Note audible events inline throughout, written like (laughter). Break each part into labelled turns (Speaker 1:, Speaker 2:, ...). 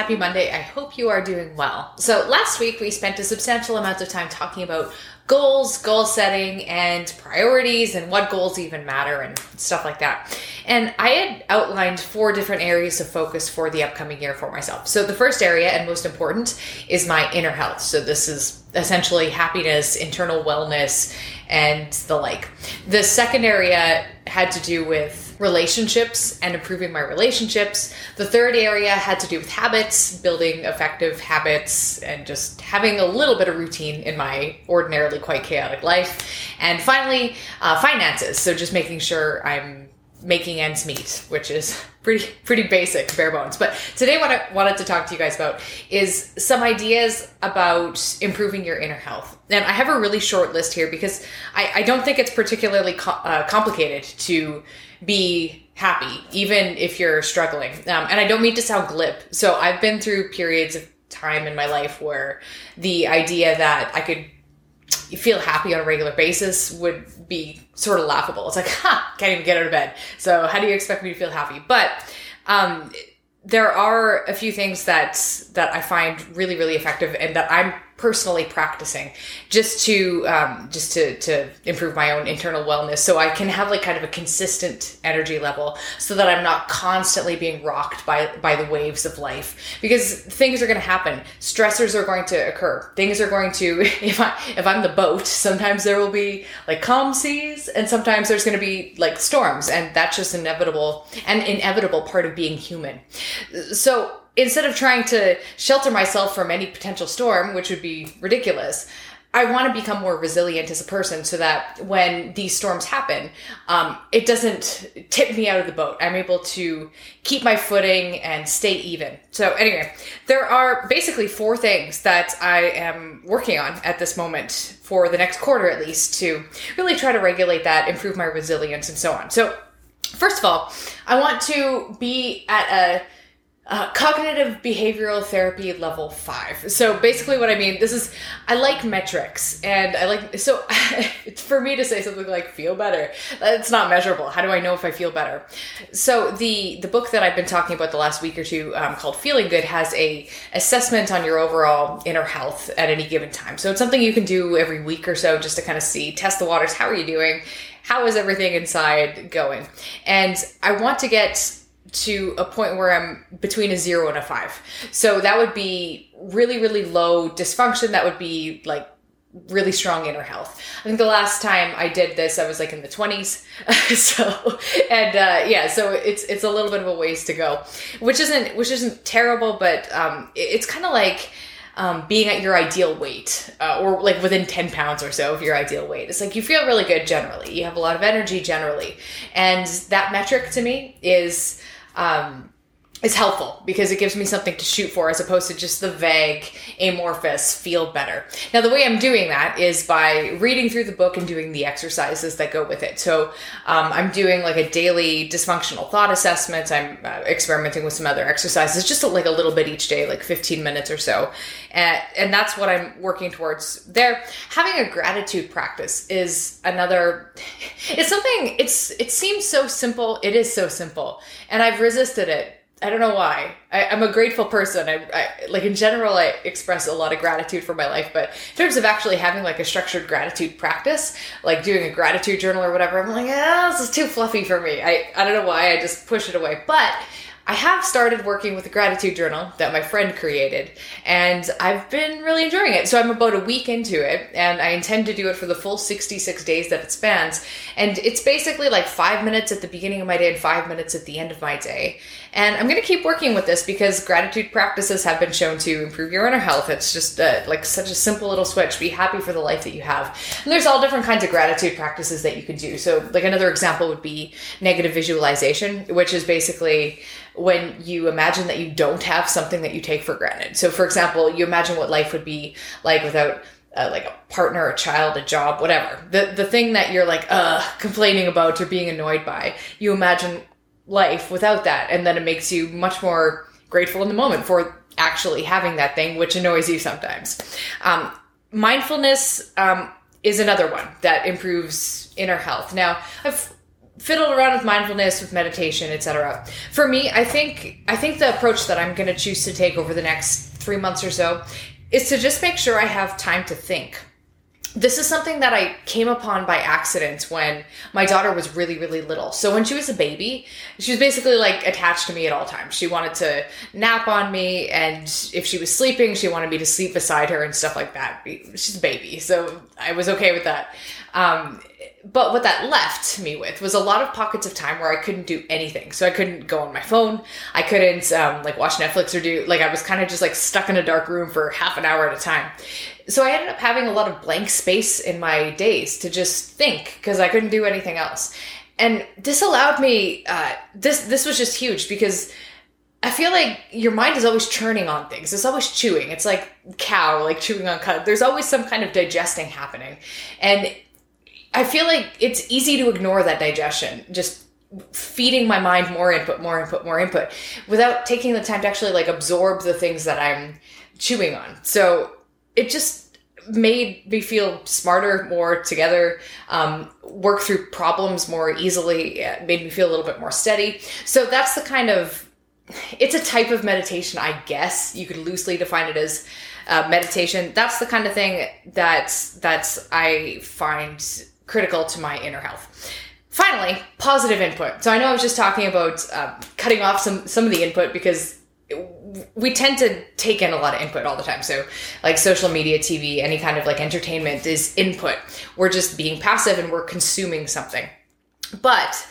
Speaker 1: Happy Monday. I hope you are doing well. So, last week we spent a substantial amount of time talking about goals, goal setting, and priorities, and what goals even matter, and stuff like that. And I had outlined four different areas of focus for the upcoming year for myself. So, the first area, and most important, is my inner health. So, this is essentially happiness, internal wellness, and the like. The second area had to do with relationships and improving my relationships. The third area had to do with habits, building effective habits, and just having a little bit of routine in my ordinarily quite chaotic life. And finally, uh, finances. So just making sure I'm making ends meet, which is pretty pretty basic, bare bones. But today, what I wanted to talk to you guys about is some ideas about improving your inner health. And I have a really short list here because I, I don't think it's particularly co- uh, complicated to be happy, even if you're struggling. Um, and I don't mean to sound glib. So I've been through periods of time in my life where the idea that I could feel happy on a regular basis would be sort of laughable. It's like, (laughs) ha, can't even get out of bed. So how do you expect me to feel happy? But um, there are a few things that that I find really really effective and that I'm personally practicing just to um, just to to improve my own internal wellness. So I can have like kind of a consistent energy level so that I'm not constantly being rocked by by the waves of life. Because things are going to happen. Stressors are going to occur. Things are going to (laughs) if I if I'm the boat sometimes there will be like calm seas and sometimes there's going to be like storms. And that's just inevitable and inevitable part of being human. So instead of trying to shelter myself from any potential storm, which would be ridiculous, I want to become more resilient as a person so that when these storms happen, um, it doesn't tip me out of the boat. I'm able to keep my footing and stay even. So, anyway, there are basically four things that I am working on at this moment for the next quarter at least to really try to regulate that, improve my resilience, and so on. So, first of all, I want to be at a uh, cognitive behavioral therapy level five. So basically, what I mean, this is I like metrics, and I like so (laughs) for me to say something like feel better. It's not measurable. How do I know if I feel better? So the the book that I've been talking about the last week or two, um, called Feeling Good, has a assessment on your overall inner health at any given time. So it's something you can do every week or so just to kind of see, test the waters. How are you doing? How is everything inside going? And I want to get to a point where I'm between a zero and a five. So that would be really, really low dysfunction. That would be like really strong inner health. I think the last time I did this, I was like in the 20s. (laughs) so, and uh, yeah, so it's it's a little bit of a ways to go, which isn't which isn't terrible, but um, it's kind of like. Um, being at your ideal weight, uh, or like within 10 pounds or so of your ideal weight. It's like you feel really good generally. You have a lot of energy generally. And that metric to me is um, is helpful because it gives me something to shoot for as opposed to just the vague, amorphous feel better. Now, the way I'm doing that is by reading through the book and doing the exercises that go with it. So, um, I'm doing like a daily dysfunctional thought assessment. I'm uh, experimenting with some other exercises, just like a little bit each day, like 15 minutes or so. And, and that's what I'm working towards there. Having a gratitude practice is another, it's something, it's, it seems so simple. It is so simple. And I've resisted it I don't know why. I, am a grateful person. I, I, like in general, I express a lot of gratitude for my life, but in terms of actually having like a structured gratitude practice, like doing a gratitude journal or whatever, I'm like, ah, this is too fluffy for me. I, I don't know why. I just push it away. But I have started working with a gratitude journal that my friend created, and I've been really enjoying it. So I'm about a week into it, and I intend to do it for the full 66 days that it spans. And it's basically like five minutes at the beginning of my day and five minutes at the end of my day. And I'm going to keep working with this because gratitude practices have been shown to improve your inner health. It's just uh, like such a simple little switch. Be happy for the life that you have. And there's all different kinds of gratitude practices that you can do. So, like another example would be negative visualization, which is basically when you imagine that you don't have something that you take for granted. So, for example, you imagine what life would be like without uh, like a partner, a child, a job, whatever. The the thing that you're like uh complaining about or being annoyed by, you imagine life without that, and then it makes you much more grateful in the moment for actually having that thing, which annoys you sometimes. Um, mindfulness um, is another one that improves inner health. Now, I've fiddled around with mindfulness, with meditation, etc. For me, I think I think the approach that I'm going to choose to take over the next three months or so is to just make sure I have time to think this is something that I came upon by accident when my daughter was really, really little. So when she was a baby, she was basically like attached to me at all times. She wanted to nap on me, and if she was sleeping, she wanted me to sleep beside her and stuff like that. She's a baby, so I was okay with that. Um, but what that left me with was a lot of pockets of time where I couldn't do anything. So I couldn't go on my phone. I couldn't um, like watch Netflix or do like I was kind of just like stuck in a dark room for half an hour at a time. So I ended up having a lot of blank space in my days to just think because I couldn't do anything else. And this allowed me. Uh, this this was just huge because I feel like your mind is always churning on things. It's always chewing. It's like cow, like chewing on cut. There's always some kind of digesting happening, and I feel like it's easy to ignore that digestion, just feeding my mind more input, more input, more input, without taking the time to actually like absorb the things that I'm chewing on. So it just made me feel smarter, more together, um, work through problems more easily, made me feel a little bit more steady. So that's the kind of it's a type of meditation, I guess. You could loosely define it as uh, meditation. That's the kind of thing that's that's I find critical to my inner health. Finally, positive input. So I know I was just talking about uh, cutting off some some of the input because we tend to take in a lot of input all the time. So, like social media, TV, any kind of like entertainment is input. We're just being passive and we're consuming something. But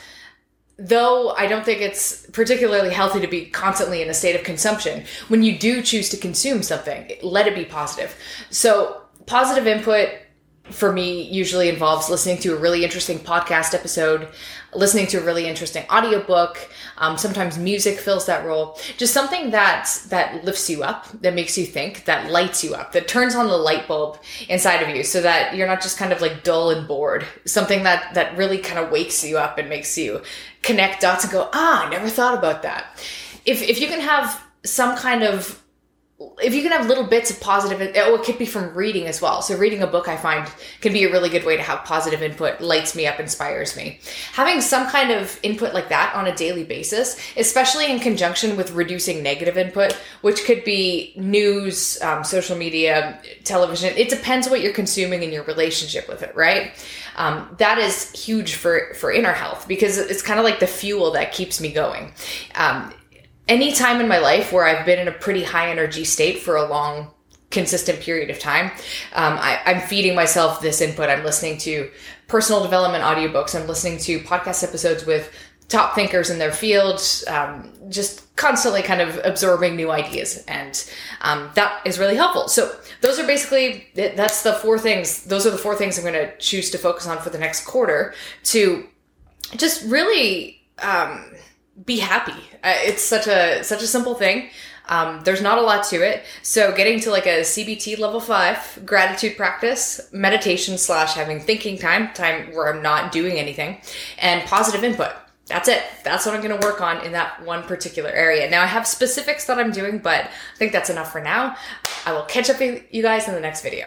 Speaker 1: though I don't think it's particularly healthy to be constantly in a state of consumption, when you do choose to consume something, let it be positive. So, positive input for me usually involves listening to a really interesting podcast episode, listening to a really interesting audiobook. Um, sometimes music fills that role. Just something that that lifts you up, that makes you think, that lights you up, that turns on the light bulb inside of you, so that you're not just kind of like dull and bored. Something that that really kind of wakes you up and makes you connect dots and go, ah, I never thought about that. If if you can have some kind of if you can have little bits of positive oh it could be from reading as well. So reading a book i find can be a really good way to have positive input lights me up inspires me. Having some kind of input like that on a daily basis especially in conjunction with reducing negative input which could be news um, social media television it depends what you're consuming and your relationship with it right? Um, that is huge for for inner health because it's kind of like the fuel that keeps me going. Um, any time in my life where I've been in a pretty high energy state for a long, consistent period of time, um, I, I'm feeding myself this input. I'm listening to personal development audiobooks. I'm listening to podcast episodes with top thinkers in their fields, um, just constantly kind of absorbing new ideas. And um, that is really helpful. So, those are basically, that's the four things. Those are the four things I'm going to choose to focus on for the next quarter to just really um, be happy. Uh, it's such a such a simple thing. Um, there's not a lot to it. So getting to like a CBT level five gratitude practice, meditation slash having thinking time, time where I'm not doing anything, and positive input. That's it. That's what I'm going to work on in that one particular area. Now I have specifics that I'm doing, but I think that's enough for now. I will catch up with you guys in the next video.